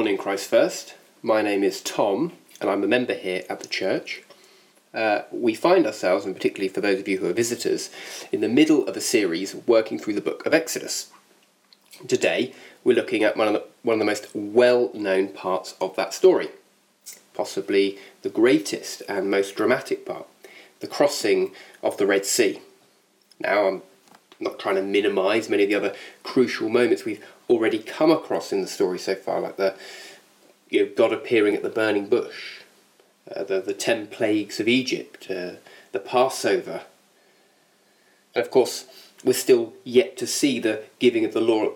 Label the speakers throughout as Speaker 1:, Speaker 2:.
Speaker 1: Morning, Christ First. My name is Tom, and I'm a member here at the church. Uh, we find ourselves, and particularly for those of you who are visitors, in the middle of a series working through the book of Exodus. Today, we're looking at one of the, one of the most well known parts of that story, possibly the greatest and most dramatic part the crossing of the Red Sea. Now, I'm not trying to minimise many of the other crucial moments we've already come across in the story so far, like the you know, God appearing at the burning bush, uh, the, the ten plagues of Egypt, uh, the Passover. And of course, we're still yet to see the giving of the law,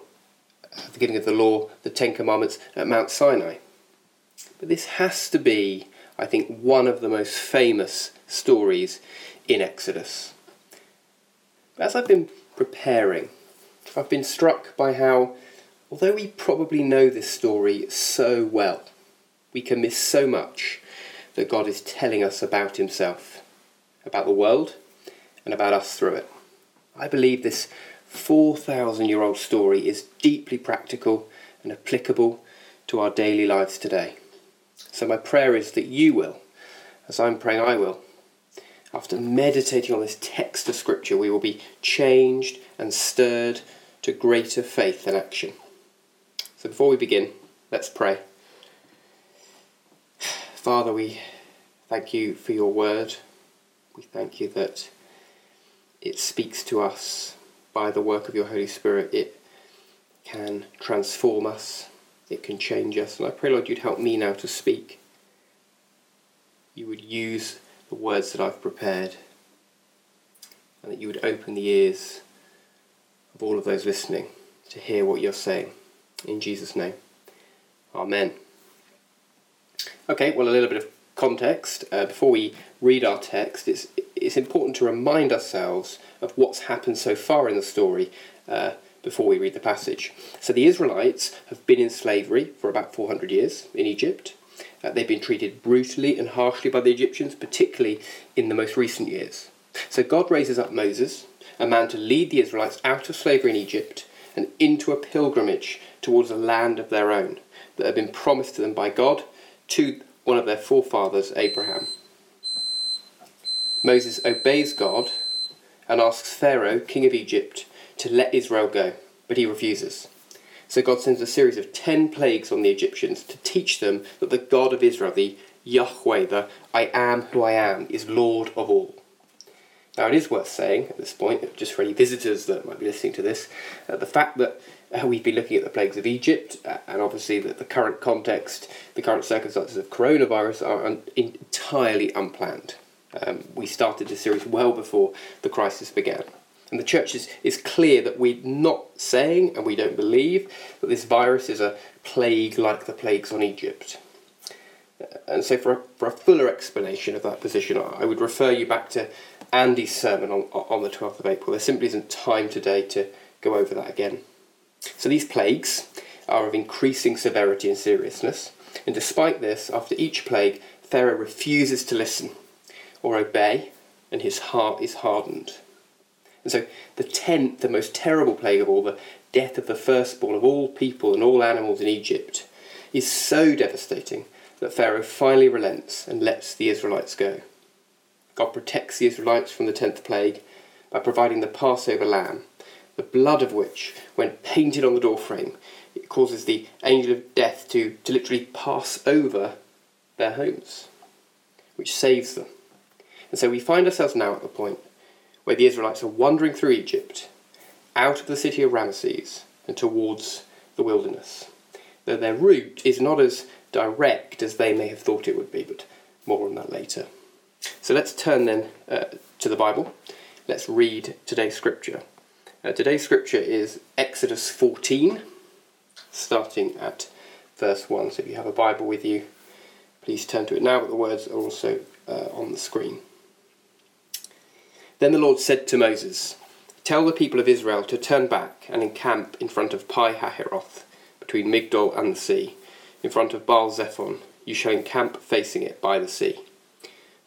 Speaker 1: the giving of the law, the Ten Commandments at Mount Sinai. But this has to be, I think, one of the most famous stories in Exodus. As I've been preparing, I've been struck by how Although we probably know this story so well, we can miss so much that God is telling us about Himself, about the world, and about us through it. I believe this 4,000 year old story is deeply practical and applicable to our daily lives today. So, my prayer is that you will, as I'm praying I will, after meditating on this text of Scripture, we will be changed and stirred to greater faith and action. So before we begin, let's pray. Father, we thank you for your word. We thank you that it speaks to us by the work of your Holy Spirit. It can transform us, it can change us. And I pray, Lord, you'd help me now to speak. You would use the words that I've prepared, and that you would open the ears of all of those listening to hear what you're saying. In Jesus' name. Amen. Okay, well, a little bit of context. Uh, before we read our text, it's, it's important to remind ourselves of what's happened so far in the story uh, before we read the passage. So, the Israelites have been in slavery for about 400 years in Egypt. Uh, they've been treated brutally and harshly by the Egyptians, particularly in the most recent years. So, God raises up Moses, a man to lead the Israelites out of slavery in Egypt and into a pilgrimage towards a land of their own that had been promised to them by God to one of their forefathers, Abraham. Moses obeys God and asks Pharaoh, king of Egypt, to let Israel go, but he refuses. So God sends a series of ten plagues on the Egyptians to teach them that the God of Israel, the Yahweh, the I am who I am, is Lord of all. Now, it is worth saying at this point, just for any visitors that might be listening to this, uh, the fact that uh, we've been looking at the plagues of Egypt, uh, and obviously that the current context, the current circumstances of coronavirus are un- entirely unplanned. Um, we started this series well before the crisis began. And the church is, is clear that we're not saying, and we don't believe, that this virus is a plague like the plagues on Egypt. And so, for a, for a fuller explanation of that position, I would refer you back to Andy's sermon on, on the 12th of April. There simply isn't time today to go over that again. So, these plagues are of increasing severity and seriousness, and despite this, after each plague, Pharaoh refuses to listen or obey, and his heart is hardened. And so, the tenth, the most terrible plague of all, the death of the firstborn of all people and all animals in Egypt, is so devastating that Pharaoh finally relents and lets the Israelites go. God protects the Israelites from the tenth plague by providing the Passover lamb, the blood of which, when painted on the doorframe, it causes the angel of death to, to literally pass over their homes, which saves them. And so we find ourselves now at the point where the Israelites are wandering through Egypt, out of the city of Ramesses and towards the wilderness. Though their route is not as direct as they may have thought it would be, but more on that later. So let's turn then uh, to the Bible. Let's read today's scripture. Uh, today's scripture is Exodus 14, starting at verse 1. So if you have a Bible with you, please turn to it now, but the words are also uh, on the screen. Then the Lord said to Moses, Tell the people of Israel to turn back and encamp in front of Pi Hahiroth, between Migdol and the sea in front of Baal Zephon, you shall encamp facing it by the sea.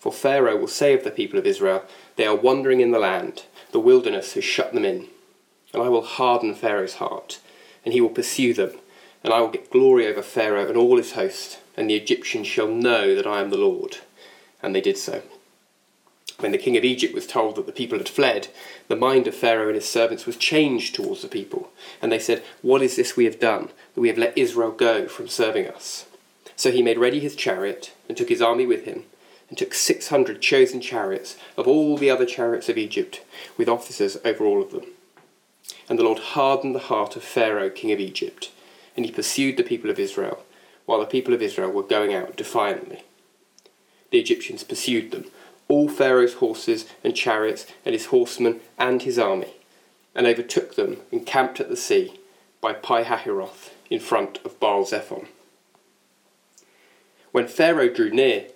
Speaker 1: For Pharaoh will say of the people of Israel, They are wandering in the land, the wilderness has shut them in. And I will harden Pharaoh's heart, and he will pursue them, and I will get glory over Pharaoh and all his host, and the Egyptians shall know that I am the Lord. And they did so. When the king of Egypt was told that the people had fled, the mind of Pharaoh and his servants was changed towards the people, and they said, What is this we have done, that we have let Israel go from serving us? So he made ready his chariot, and took his army with him, and took six hundred chosen chariots of all the other chariots of Egypt, with officers over all of them. And the Lord hardened the heart of Pharaoh, king of Egypt, and he pursued the people of Israel, while the people of Israel were going out defiantly. The Egyptians pursued them all Pharaoh's horses and chariots and his horsemen and his army, and overtook them and camped at the sea by Pi Hahiroth in front of Baal Zephon. When Pharaoh drew near,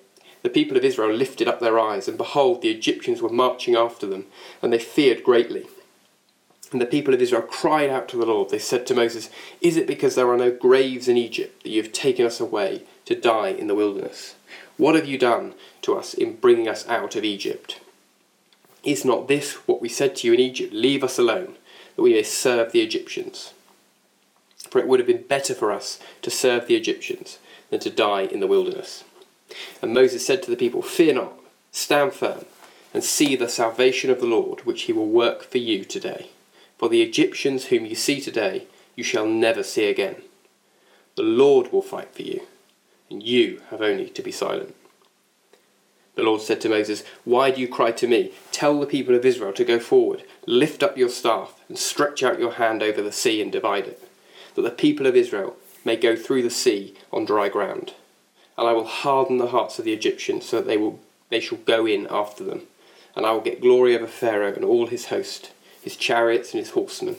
Speaker 1: the people of Israel lifted up their eyes, and behold, the Egyptians were marching after them, and they feared greatly. And the people of Israel cried out to the Lord. They said to Moses, Is it because there are no graves in Egypt that you have taken us away to die in the wilderness? What have you done to us in bringing us out of Egypt? Is not this what we said to you in Egypt? Leave us alone, that we may serve the Egyptians. For it would have been better for us to serve the Egyptians than to die in the wilderness. And Moses said to the people, Fear not, stand firm, and see the salvation of the Lord, which he will work for you today. For the Egyptians whom you see today, you shall never see again. The Lord will fight for you and you have only to be silent. The Lord said to Moses, Why do you cry to me? Tell the people of Israel to go forward, lift up your staff, and stretch out your hand over the sea and divide it, that the people of Israel may go through the sea on dry ground. And I will harden the hearts of the Egyptians, so that they will they shall go in after them. And I will get glory over Pharaoh and all his host, his chariots and his horsemen.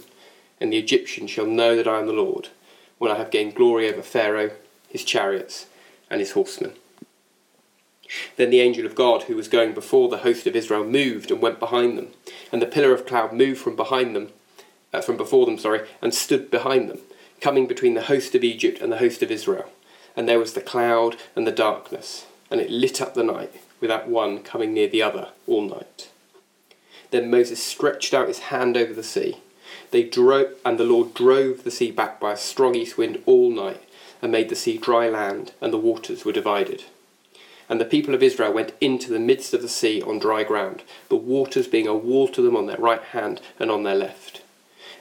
Speaker 1: And the Egyptians shall know that I am the Lord, when I have gained glory over Pharaoh, his chariots, and his horsemen. Then the angel of God, who was going before the host of Israel, moved and went behind them, and the pillar of cloud moved from behind them, uh, from before them, sorry, and stood behind them, coming between the host of Egypt and the host of Israel. And there was the cloud and the darkness, and it lit up the night, without one coming near the other all night. Then Moses stretched out his hand over the sea. They drove, and the Lord drove the sea back by a strong east wind all night and made the sea dry land, and the waters were divided. And the people of Israel went into the midst of the sea on dry ground, the waters being a wall to them on their right hand and on their left.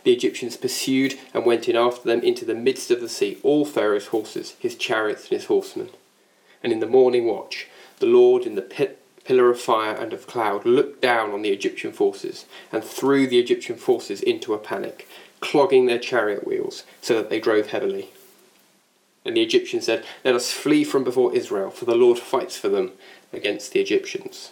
Speaker 1: The Egyptians pursued and went in after them into the midst of the sea, all Pharaoh's horses, his chariots, and his horsemen. And in the morning watch, the Lord in the pit, pillar of fire and of cloud looked down on the Egyptian forces and threw the Egyptian forces into a panic, clogging their chariot wheels so that they drove heavily. And the Egyptians said, Let us flee from before Israel, for the Lord fights for them against the Egyptians.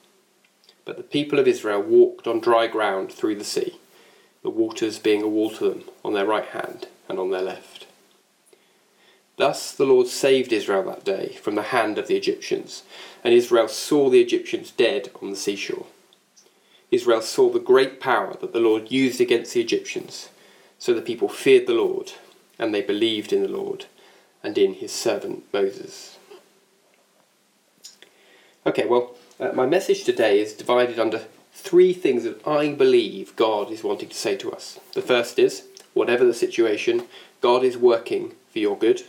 Speaker 1: But the people of Israel walked on dry ground through the sea, the waters being a wall to them on their right hand and on their left. Thus the Lord saved Israel that day from the hand of the Egyptians, and Israel saw the Egyptians dead on the seashore. Israel saw the great power that the Lord used against the Egyptians, so the people feared the Lord, and they believed in the Lord and in his servant Moses. Okay, well, uh, my message today is divided under three things that I believe God is wanting to say to us. The first is, whatever the situation, God is working for your good.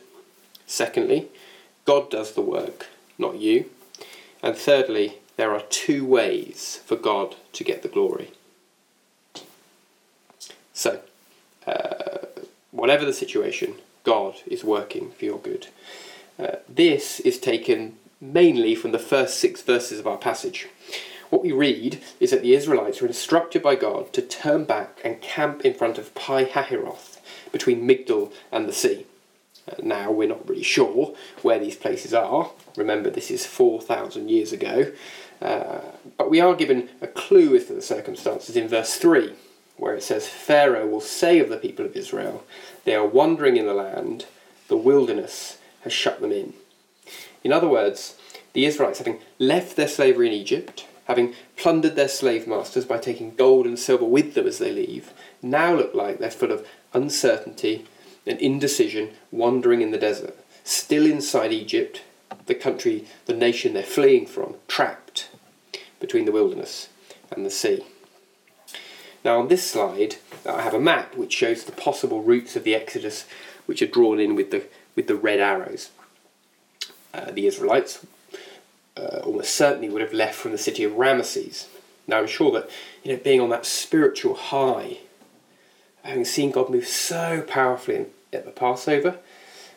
Speaker 1: Secondly, God does the work, not you. And thirdly, there are two ways for God to get the glory. So, uh, whatever the situation, God is working for your good. Uh, this is taken mainly from the first six verses of our passage. What we read is that the Israelites were instructed by God to turn back and camp in front of Pi Hahiroth, between Migdol and the sea. Uh, now, we're not really sure where these places are. Remember, this is 4,000 years ago. Uh, but we are given a clue as to the circumstances in verse 3 where it says, Pharaoh will say of the people of Israel, They are wandering in the land, the wilderness, has shut them in. In other words, the Israelites, having left their slavery in Egypt, having plundered their slave masters by taking gold and silver with them as they leave, now look like they're full of uncertainty and indecision, wandering in the desert, still inside Egypt, the country, the nation they're fleeing from, trapped between the wilderness and the sea. Now, on this slide, I have a map which shows the possible routes of the Exodus, which are drawn in with the, with the red arrows. Uh, the Israelites uh, almost certainly would have left from the city of Ramesses. Now, I'm sure that you know, being on that spiritual high, having seen God move so powerfully at the Passover,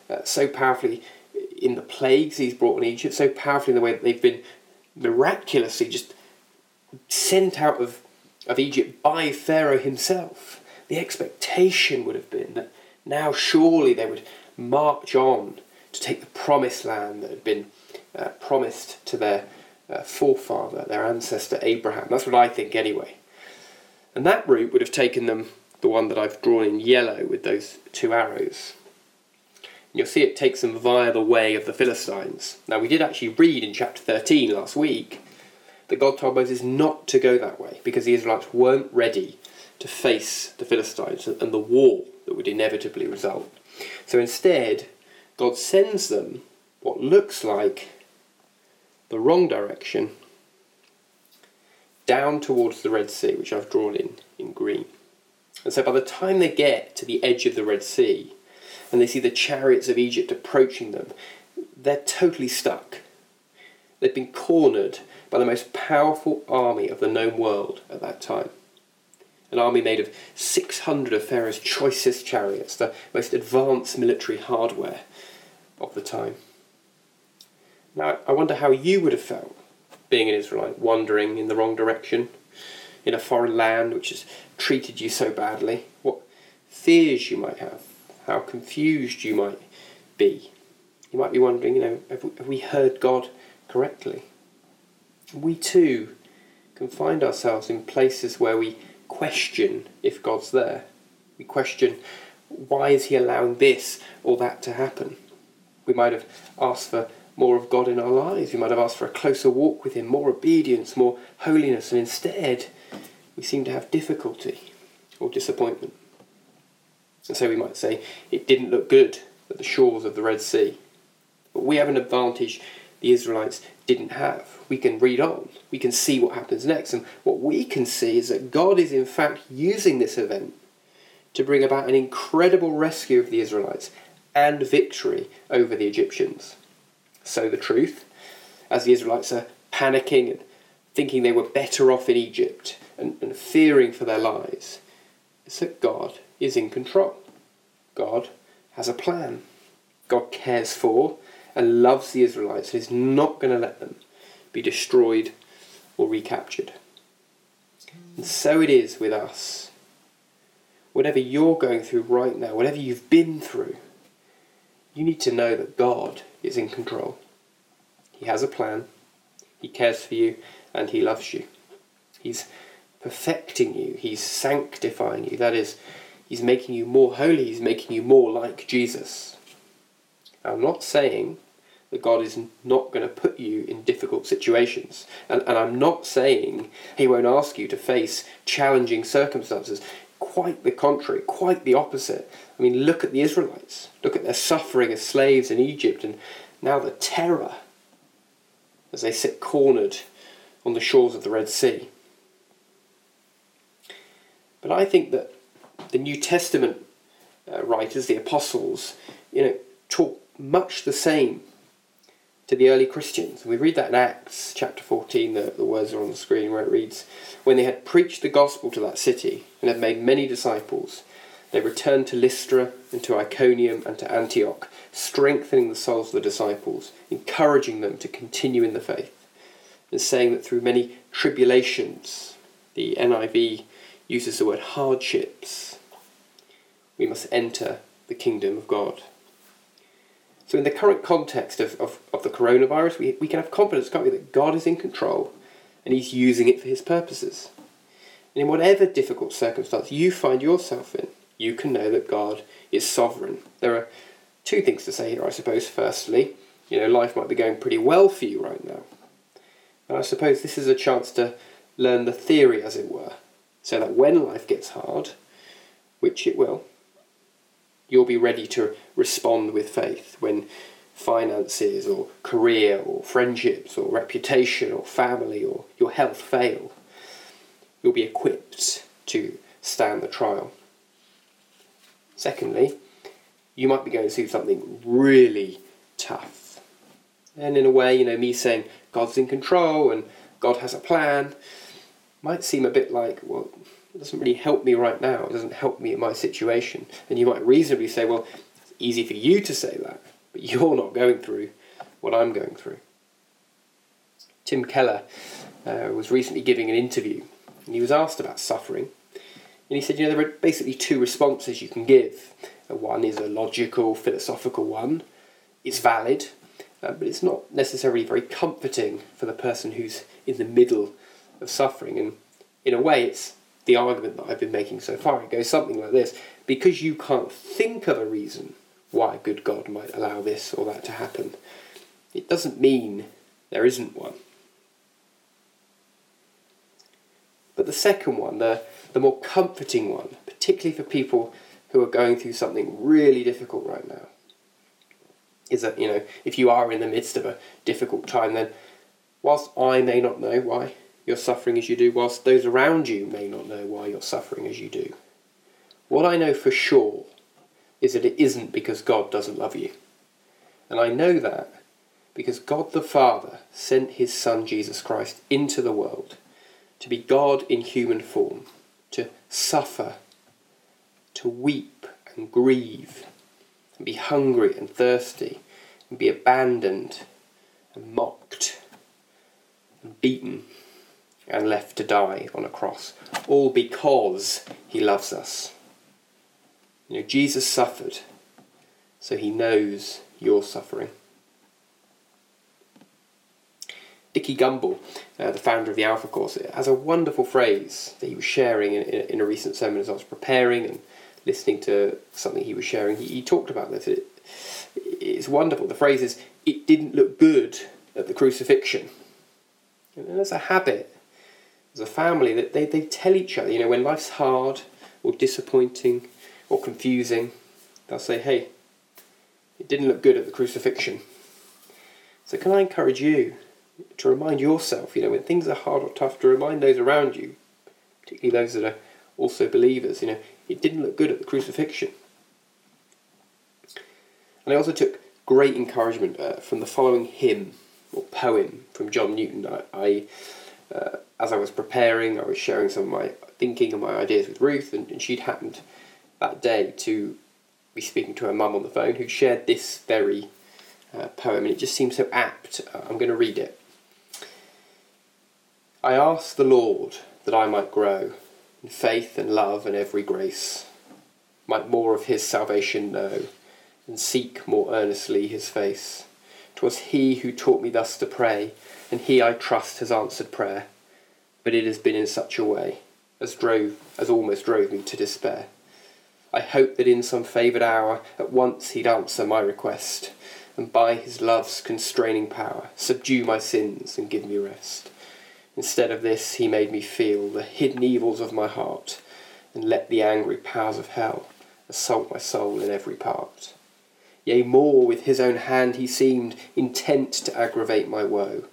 Speaker 1: uh, so powerfully in the plagues He's brought in Egypt, so powerfully in the way that they've been miraculously just sent out of of Egypt by Pharaoh himself. The expectation would have been that now surely they would march on to take the promised land that had been uh, promised to their uh, forefather, their ancestor Abraham. That's what I think anyway. And that route would have taken them the one that I've drawn in yellow with those two arrows. And you'll see it takes them via the way of the Philistines. Now, we did actually read in chapter 13 last week that God told Moses not to go that way because the Israelites weren't ready to face the Philistines and the war that would inevitably result. So instead, God sends them what looks like the wrong direction down towards the Red Sea, which I've drawn in in green. And so by the time they get to the edge of the Red Sea and they see the chariots of Egypt approaching them, they're totally stuck. They've been cornered by the most powerful army of the known world at that time. An army made of 600 of Pharaoh's choicest chariots, the most advanced military hardware of the time. Now, I wonder how you would have felt being an Israelite, wandering in the wrong direction in a foreign land which has treated you so badly. What fears you might have, how confused you might be. You might be wondering, you know, have we heard God correctly? we too can find ourselves in places where we question if God's there. We question why is He allowing this or that to happen? We might have asked for more of God in our lives. We might have asked for a closer walk with Him, more obedience, more holiness, and instead we seem to have difficulty or disappointment. And so we might say it didn't look good at the shores of the Red Sea. But we have an advantage the Israelites didn't have. We can read on, we can see what happens next, and what we can see is that God is in fact using this event to bring about an incredible rescue of the Israelites and victory over the Egyptians. So, the truth, as the Israelites are panicking and thinking they were better off in Egypt and, and fearing for their lives, is that God is in control. God has a plan. God cares for and loves the Israelites and is not going to let them be destroyed or recaptured. And so it is with us. Whatever you're going through right now, whatever you've been through, you need to know that God is in control. He has a plan, He cares for you, and He loves you. He's perfecting you, He's sanctifying you. That is, He's making you more holy, He's making you more like Jesus. I'm not saying that God is not going to put you in difficult situations. And, and I'm not saying He won't ask you to face challenging circumstances. Quite the contrary, quite the opposite. I mean, look at the Israelites. Look at their suffering as slaves in Egypt, and now the terror as they sit cornered on the shores of the Red Sea. But I think that the New Testament uh, writers, the apostles, you know, talk much the same to the early Christians. We read that in Acts chapter 14, the, the words are on the screen where it reads When they had preached the gospel to that city and had made many disciples, they returned to Lystra and to Iconium and to Antioch, strengthening the souls of the disciples, encouraging them to continue in the faith, and saying that through many tribulations, the NIV uses the word hardships, we must enter the kingdom of God. So, in the current context of, of, of the coronavirus, we, we can have confidence, can't we, that God is in control and He's using it for His purposes. And in whatever difficult circumstance you find yourself in, you can know that God is sovereign. There are two things to say here, I suppose. Firstly, you know, life might be going pretty well for you right now. And I suppose this is a chance to learn the theory, as it were, so that when life gets hard, which it will, you'll be ready to respond with faith when finances or career or friendships or reputation or family or your health fail. You'll be equipped to stand the trial. Secondly, you might be going through something really tough. And in a way, you know, me saying God's in control and God has a plan might seem a bit like, well, it doesn't really help me right now. It doesn't help me in my situation. And you might reasonably say, well, it's easy for you to say that, but you're not going through what I'm going through. Tim Keller uh, was recently giving an interview and he was asked about suffering. And he said, you know, there are basically two responses you can give. One is a logical, philosophical one. It's valid, uh, but it's not necessarily very comforting for the person who's in the middle of suffering. And in a way, it's the argument that I've been making so far. It goes something like this because you can't think of a reason why good God might allow this or that to happen, it doesn't mean there isn't one. But the second one, the, the more comforting one, particularly for people who are going through something really difficult right now, is that, you know, if you are in the midst of a difficult time, then whilst I may not know why you're suffering as you do, whilst those around you may not know why you're suffering as you do, what I know for sure is that it isn't because God doesn't love you. And I know that because God the Father sent his Son Jesus Christ into the world to be God in human form, to suffer, to weep and grieve, and be hungry and thirsty, and be abandoned and mocked and beaten and left to die on a cross, all because he loves us. You know, Jesus suffered, so he knows your suffering. Nicky Gumbel, uh, the founder of the Alpha Course, has a wonderful phrase that he was sharing in, in, in, a recent sermon as I was preparing and listening to something he was sharing. He, he talked about this. It, it's wonderful. The phrase is, it didn't look good at the crucifixion. And as a habit, as a family, that they, they tell each other, you know, when life's hard or disappointing or confusing, they'll say, hey, it didn't look good at the crucifixion. So can I encourage you to remind yourself, you know, when things are hard or tough, to remind those around you, particularly those that are also believers, you know, it didn't look good at the crucifixion. And I also took great encouragement uh, from the following hymn or poem from John Newton. I, I uh, as I was preparing, I was sharing some of my thinking and my ideas with Ruth, and, and she'd happened that day to be speaking to her mum on the phone who shared this very uh, poem, and it just seems so apt. Uh, I'm going to read it. I ask the Lord that I might grow in faith and love and every grace, might more of his salvation know, and seek more earnestly his face. 'Twas he who taught me thus to pray, and he I trust has answered prayer, but it has been in such a way as drove as almost drove me to despair. I hoped that in some favoured hour at once he'd answer my request, and by his love's constraining power subdue my sins and give me rest. Instead of this, he made me feel the hidden evils of my heart, and let the angry powers of hell assault my soul in every part. Yea, more, with his own hand he seemed intent to aggravate my woe,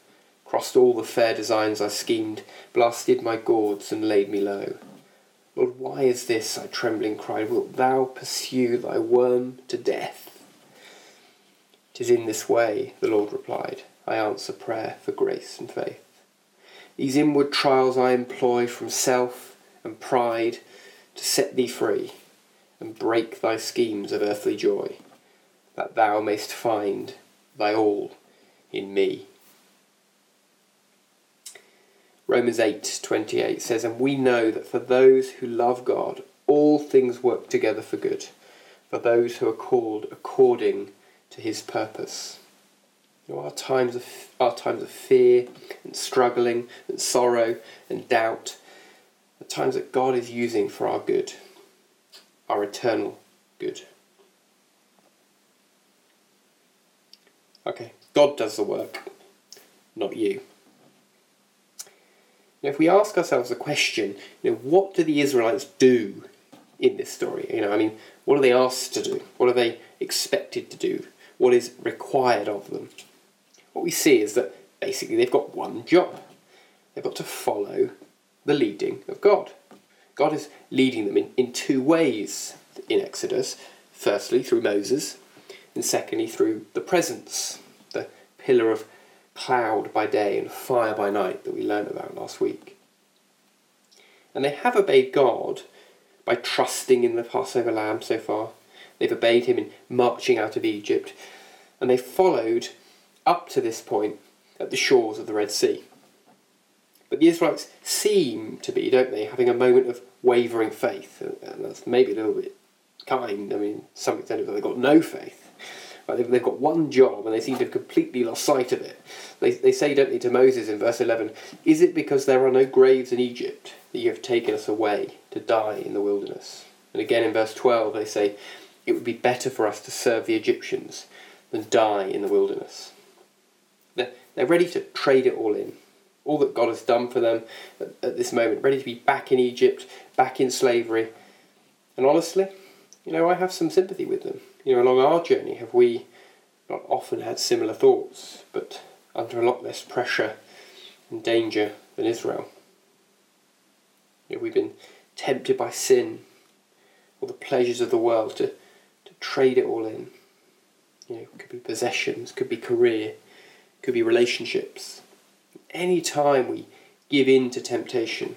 Speaker 1: crossed all the fair designs I schemed, blasted my gourds and laid me low. Lord, why is this? I trembling cried. Wilt thou pursue thy worm to death? Tis in this way, the Lord replied, I answer prayer for grace and faith. These inward trials I employ from self and pride to set thee free and break thy schemes of earthly joy, that thou mayst find thy all in me. Romans 8:28 says, "And we know that for those who love God, all things work together for good, for those who are called according to his purpose." You know, our times of our times of fear and struggling and sorrow and doubt, the times that God is using for our good, our eternal good. Okay, God does the work, not you. Now, if we ask ourselves the question, you know, what do the Israelites do in this story? You know, I mean, what are they asked to do? What are they expected to do? What is required of them? What we see is that basically they've got one job. They've got to follow the leading of God. God is leading them in, in two ways in Exodus. Firstly, through Moses, and secondly, through the presence, the pillar of cloud by day and fire by night that we learned about last week. And they have obeyed God by trusting in the Passover lamb so far. They've obeyed him in marching out of Egypt, and they followed up to this point at the shores of the Red Sea. But the Israelites seem to be, don't they, having a moment of wavering faith, and that's maybe a little bit kind. I mean, some extent they've got no faith. But they've, they've got one job and they seem to have completely lost sight of it. They, they say, don't they, to Moses in verse 11, Is it because there are no graves in Egypt that you have taken us away to die in the wilderness? And again in verse 12, they say, It would be better for us to serve the Egyptians than die in the wilderness. They're, they're ready to trade it all in. All that God has done for them at, at this moment, ready to be back in Egypt, back in slavery. And honestly, you know, I have some sympathy with them you know, along our journey, have we not often had similar thoughts, but under a lot less pressure and danger than Israel? You know, we've been tempted by sin or the pleasures of the world to, to trade it all in. You know, it could be possessions, could be career, could be relationships. Any time we give in to temptation,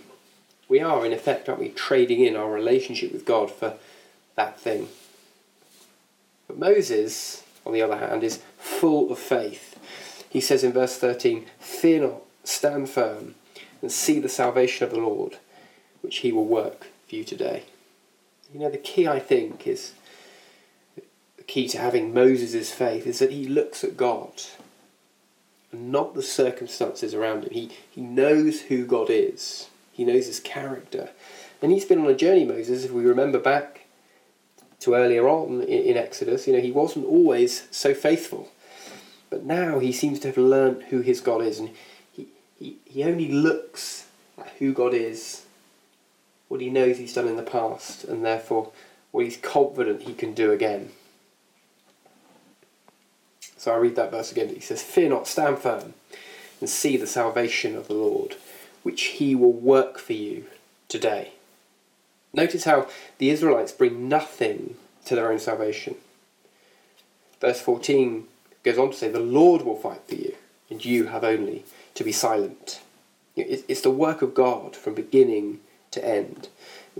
Speaker 1: we are in effect, aren't we, trading in our relationship with God for that thing. But Moses, on the other hand, is full of faith. He says in verse 13, Fear not, stand firm, and see the salvation of the Lord, which he will work for you today. You know, the key, I think, is the key to having Moses' faith is that he looks at God and not the circumstances around him. He, he knows who God is, he knows his character. And he's been on a journey, Moses, if we remember back to earlier on in, in Exodus, you know, he wasn't always so faithful. But now he seems to have learnt who his God is, and he, he, he only looks at who God is, what he knows he's done in the past, and therefore what he's confident he can do again. So I read that verse again. He says, Fear not, stand firm, and see the salvation of the Lord, which he will work for you today. Notice how the Israelites bring nothing to their own salvation. Verse 14 goes on to say, The Lord will fight for you, and you have only to be silent. It's the work of God from beginning to end.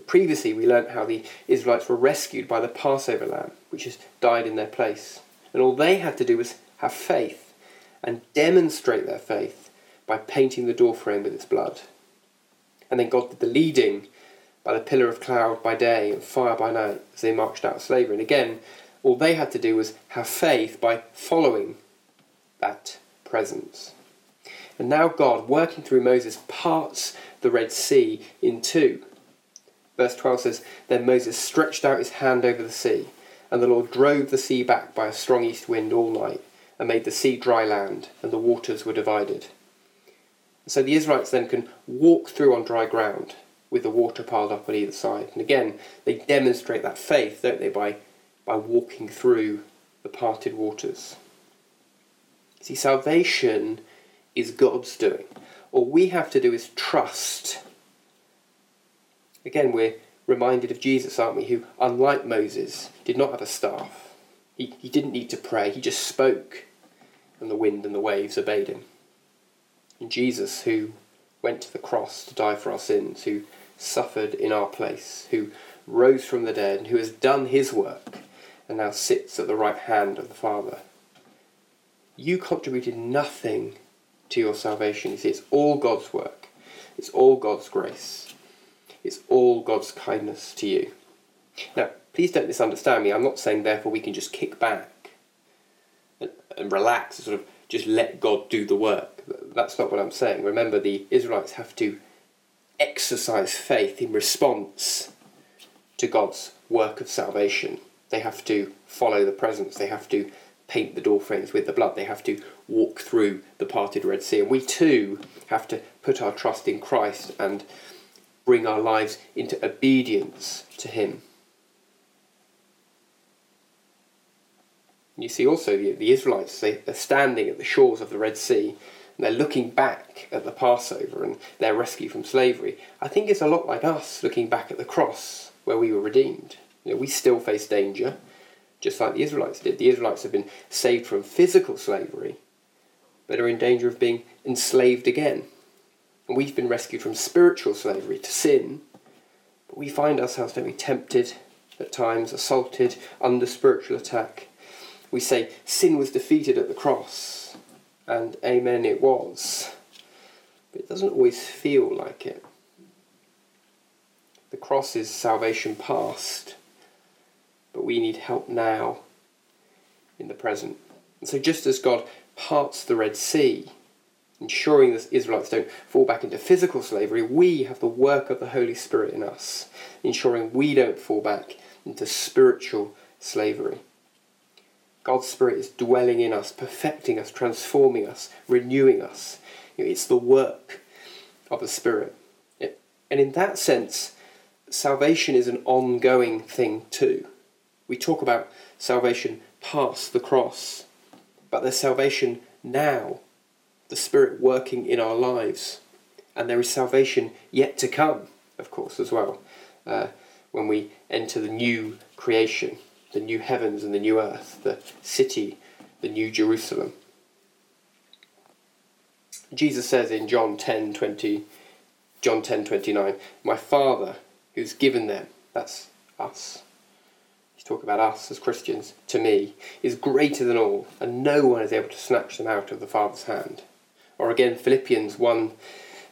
Speaker 1: Previously, we learnt how the Israelites were rescued by the Passover lamb, which has died in their place. And all they had to do was have faith and demonstrate their faith by painting the doorframe with its blood. And then God did the leading by the pillar of cloud by day and fire by night as they marched out of slavery. And again, all they had to do was have faith by following that presence. And now God, working through Moses, parts the Red Sea in two. Verse 12 says, Then Moses stretched out his hand over the sea, and the Lord drove the sea back by a strong east wind all night, and made the sea dry land, and the waters were divided. So the Israelites then can walk through on dry ground, with the water piled up on either side. And again, they demonstrate that faith, don't they, by, by walking through the parted waters. See, salvation is God's doing. All we have to do is trust. Again, we're reminded of Jesus, aren't we, who, unlike Moses, did not have a staff. He, he didn't need to pray, he just spoke, and the wind and the waves obeyed him. And Jesus, who went to the cross to die for our sins, who suffered in our place, who rose from the dead, and who has done his work, and now sits at the right hand of the Father. You contributed nothing to your salvation. You see, it's all God's work, it's all God's grace, it's all God's kindness to you. Now, please don't misunderstand me. I'm not saying, therefore, we can just kick back and, and relax and sort of just let God do the work. That's not what I'm saying. Remember, the Israelites have to exercise faith in response to God's work of salvation. They have to follow the presence, they have to paint the door frames with the blood. They have to walk through the parted Red Sea. And we too have to put our trust in Christ and bring our lives into obedience to Him. You see also the, the Israelites, they, are standing at the shores of the Red Sea they're looking back at the Passover and their rescue from slavery. I think it's a lot like us looking back at the cross where we were redeemed. You know, we still face danger, just like the Israelites did. The Israelites have been saved from physical slavery, but are in danger of being enslaved again. And we've been rescued from spiritual slavery to sin, but we find ourselves, we, tempted at times, assaulted, under spiritual attack. We say sin was defeated at the cross, and amen, it was. But it doesn't always feel like it. The cross is salvation past, but we need help now in the present. And so, just as God parts the Red Sea, ensuring the Israelites don't fall back into physical slavery, we have the work of the Holy Spirit in us, ensuring we don't fall back into spiritual slavery. God's Spirit is dwelling in us, perfecting us, transforming us, renewing us. it's the work of the Spirit. and in that sense, salvation is an ongoing thing too. We talk about salvation past the cross, but there's salvation now, the Spirit working in our lives. And there is salvation yet to come, of course, as well, uh, when we enter the new creation, the new heavens and the new earth, the city, the new Jerusalem. Jesus says in John 10 20, John 10 29, My Father who's given them, that's us, he's talking about us as Christians, to me, is greater than all, and no one is able to snatch them out of the Father's hand. Or again, Philippians 1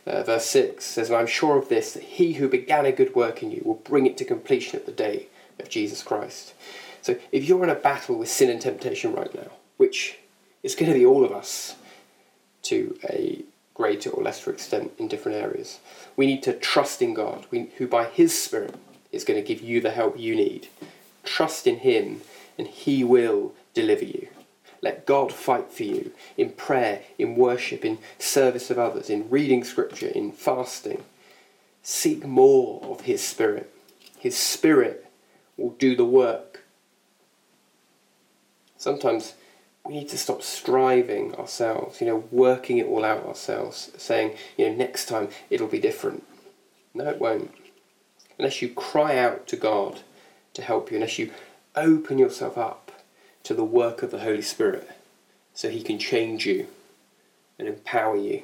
Speaker 1: uh, verse 6 says, And I'm sure of this, that he who began a good work in you will bring it to completion at the day of Jesus Christ. So if you're in a battle with sin and temptation right now, which is going to be all of us to a greater or lesser extent in different areas. We need to trust in God, who by His Spirit is going to give you the help you need. Trust in Him, and He will deliver you. Let God fight for you in prayer, in worship, in service of others, in reading Scripture, in fasting. Seek more of His Spirit. His Spirit will do the work. Sometimes we need to stop striving ourselves, you know, working it all out ourselves, saying, you know, next time it'll be different. No, it won't. Unless you cry out to God to help you, unless you open yourself up to the work of the Holy Spirit so He can change you and empower you.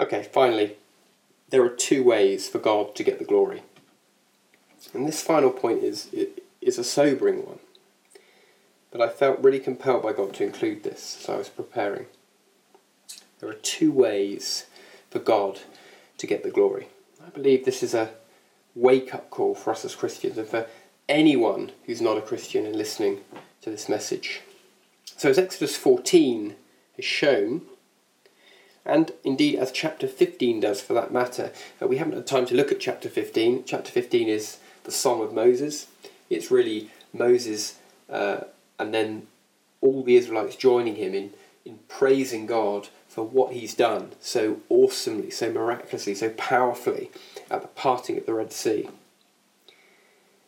Speaker 1: Okay, finally, there are two ways for God to get the glory. And this final point is is a sobering one. But I felt really compelled by God to include this as I was preparing. There are two ways for God to get the glory. I believe this is a wake up call for us as Christians and for anyone who's not a Christian and listening to this message. So, as Exodus 14 has shown, and indeed as chapter 15 does for that matter, we haven't had time to look at chapter 15. Chapter 15 is the Song of Moses. It's really Moses uh, and then all the Israelites joining him in, in praising God for what he's done so awesomely, so miraculously, so powerfully at the parting of the Red Sea.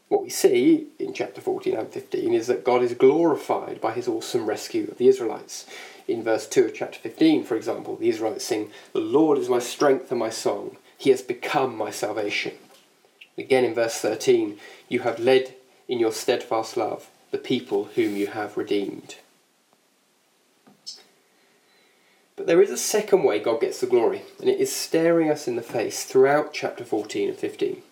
Speaker 1: What we see in chapter 14 and 15 is that God is glorified by his awesome rescue of the Israelites. In verse 2 of chapter 15, for example, the Israelites sing, The Lord is my strength and my song, he has become my salvation. Again in verse 13, you have led in your steadfast love the people whom you have redeemed. But there is a second way God gets the glory, and it is staring us in the face throughout chapter 14 and 15.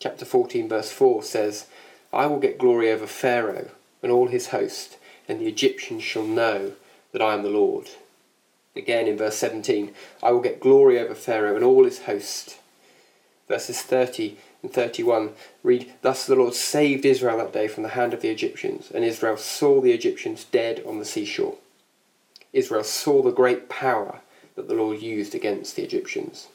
Speaker 1: Chapter 14, verse 4 says, I will get glory over Pharaoh and all his host, and the Egyptians shall know that I am the Lord. Again in verse 17, I will get glory over Pharaoh and all his host. Verses 30 and 31 read, Thus the Lord saved Israel that day from the hand of the Egyptians, and Israel saw the Egyptians dead on the seashore. Israel saw the great power that the Lord used against the Egyptians.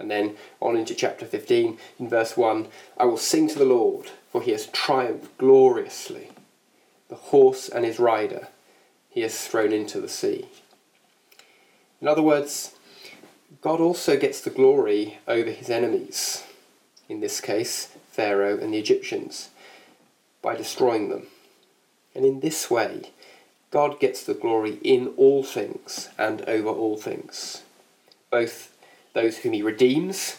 Speaker 1: And then on into chapter 15, in verse 1 I will sing to the Lord, for he has triumphed gloriously. The horse and his rider he has thrown into the sea. In other words, God also gets the glory over his enemies, in this case, Pharaoh and the Egyptians, by destroying them. And in this way, God gets the glory in all things and over all things, both those whom he redeems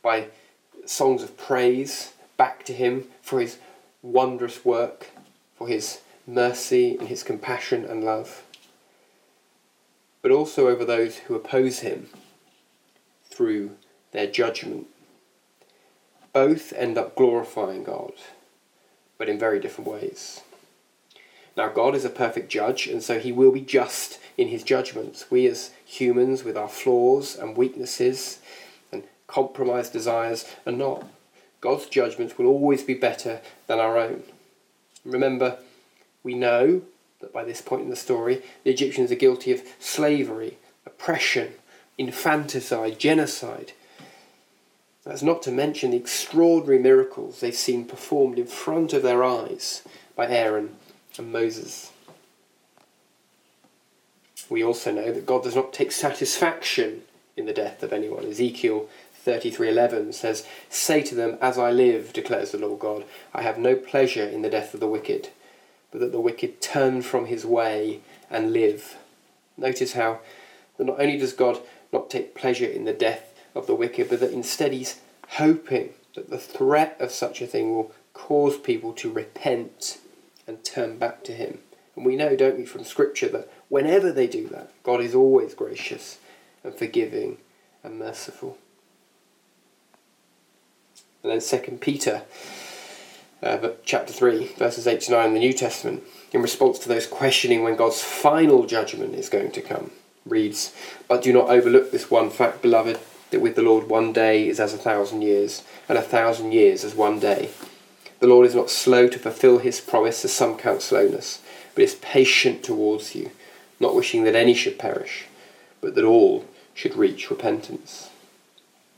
Speaker 1: by songs of praise back to him for his wondrous work, for his mercy and his compassion and love, but also over those who oppose him through their judgment. Both end up glorifying God, but in very different ways. Now, God is a perfect judge, and so he will be just in his judgments. We, as humans, with our flaws and weaknesses and compromised desires, are not. God's judgments will always be better than our own. Remember, we know that by this point in the story, the Egyptians are guilty of slavery, oppression, infanticide, genocide. That's not to mention the extraordinary miracles they've seen performed in front of their eyes by Aaron and Moses. We also know that God does not take satisfaction in the death of anyone. Ezekiel 33:11 says, "Say to them, as I live, declares the Lord God, I have no pleasure in the death of the wicked, but that the wicked turn from his way and live." Notice how that not only does God not take pleasure in the death of the wicked, but that instead he's hoping that the threat of such a thing will cause people to repent and turn back to him. And we know, don't we, from Scripture that whenever they do that, God is always gracious and forgiving and merciful. And then Second Peter, uh, chapter three, verses eight to nine in the New Testament, in response to those questioning when God's final judgment is going to come, reads, "But do not overlook this one fact, beloved, that with the Lord one day is as a thousand years, and a thousand years as one day." The Lord is not slow to fulfill his promise, as some count slowness, but is patient towards you, not wishing that any should perish, but that all should reach repentance.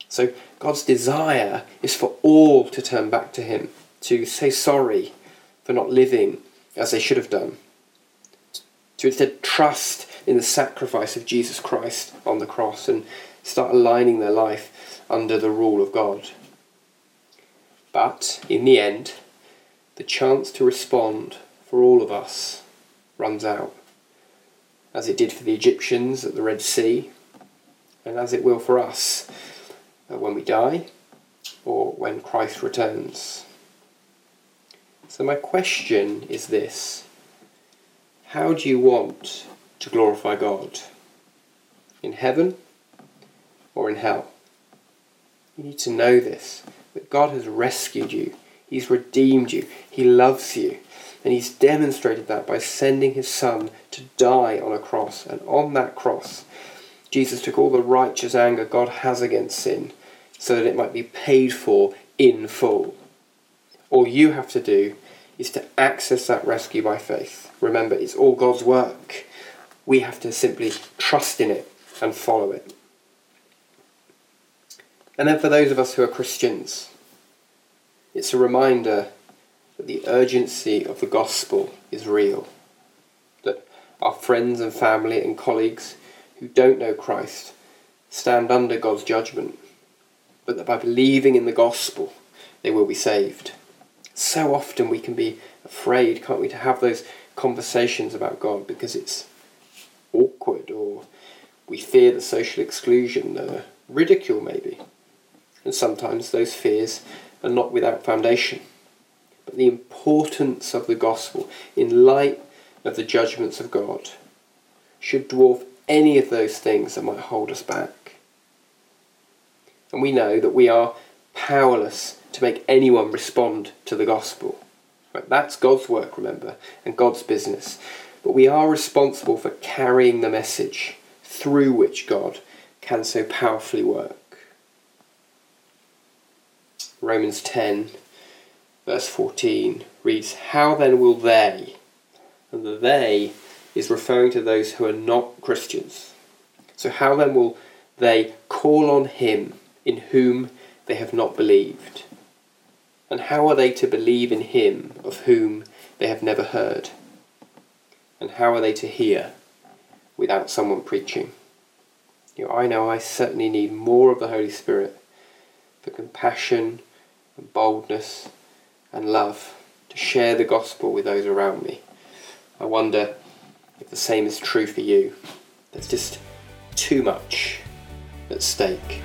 Speaker 1: So God's desire is for all to turn back to him, to say sorry for not living as they should have done, to instead trust in the sacrifice of Jesus Christ on the cross and start aligning their life under the rule of God. But in the end, the chance to respond for all of us runs out, as it did for the Egyptians at the Red Sea, and as it will for us uh, when we die or when Christ returns. So, my question is this How do you want to glorify God? In heaven or in hell? You need to know this that God has rescued you, He's redeemed you, He loves you. And He's demonstrated that by sending His Son to die on a cross. And on that cross, Jesus took all the righteous anger God has against sin so that it might be paid for in full. All you have to do is to access that rescue by faith. Remember, it's all God's work. We have to simply trust in it and follow it. And then for those of us who are Christians, it's a reminder that the urgency of the gospel is real. That our friends and family and colleagues who don't know Christ stand under God's judgment, but that by believing in the gospel, they will be saved. So often we can be afraid, can't we, to have those conversations about God because it's awkward or we fear the social exclusion, the ridicule maybe. And sometimes those fears are not without foundation. But the importance of the gospel in light of the judgments of God should dwarf any of those things that might hold us back. And we know that we are powerless to make anyone respond to the gospel. Right? That's God's work, remember, and God's business. But we are responsible for carrying the message through which God can so powerfully work. Romans 10, verse 14 reads, How then will they? And the they is referring to those who are not Christians. So, how then will they call on him in whom they have not believed. And how are they to believe in him of whom they have never heard? And how are they to hear without someone preaching? You know, I know I certainly need more of the Holy Spirit for compassion and boldness and love to share the gospel with those around me. I wonder if the same is true for you. There's just too much at stake.